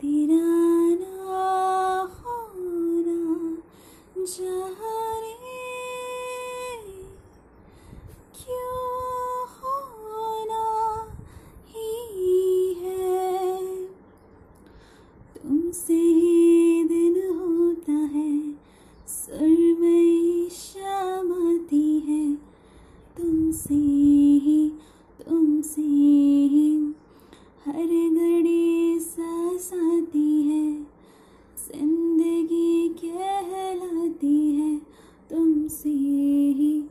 तेरा ना होना जाने क्यों होना ही है? तुमसे ही दिन होता है, सर तुमसे ही, तुमसे ही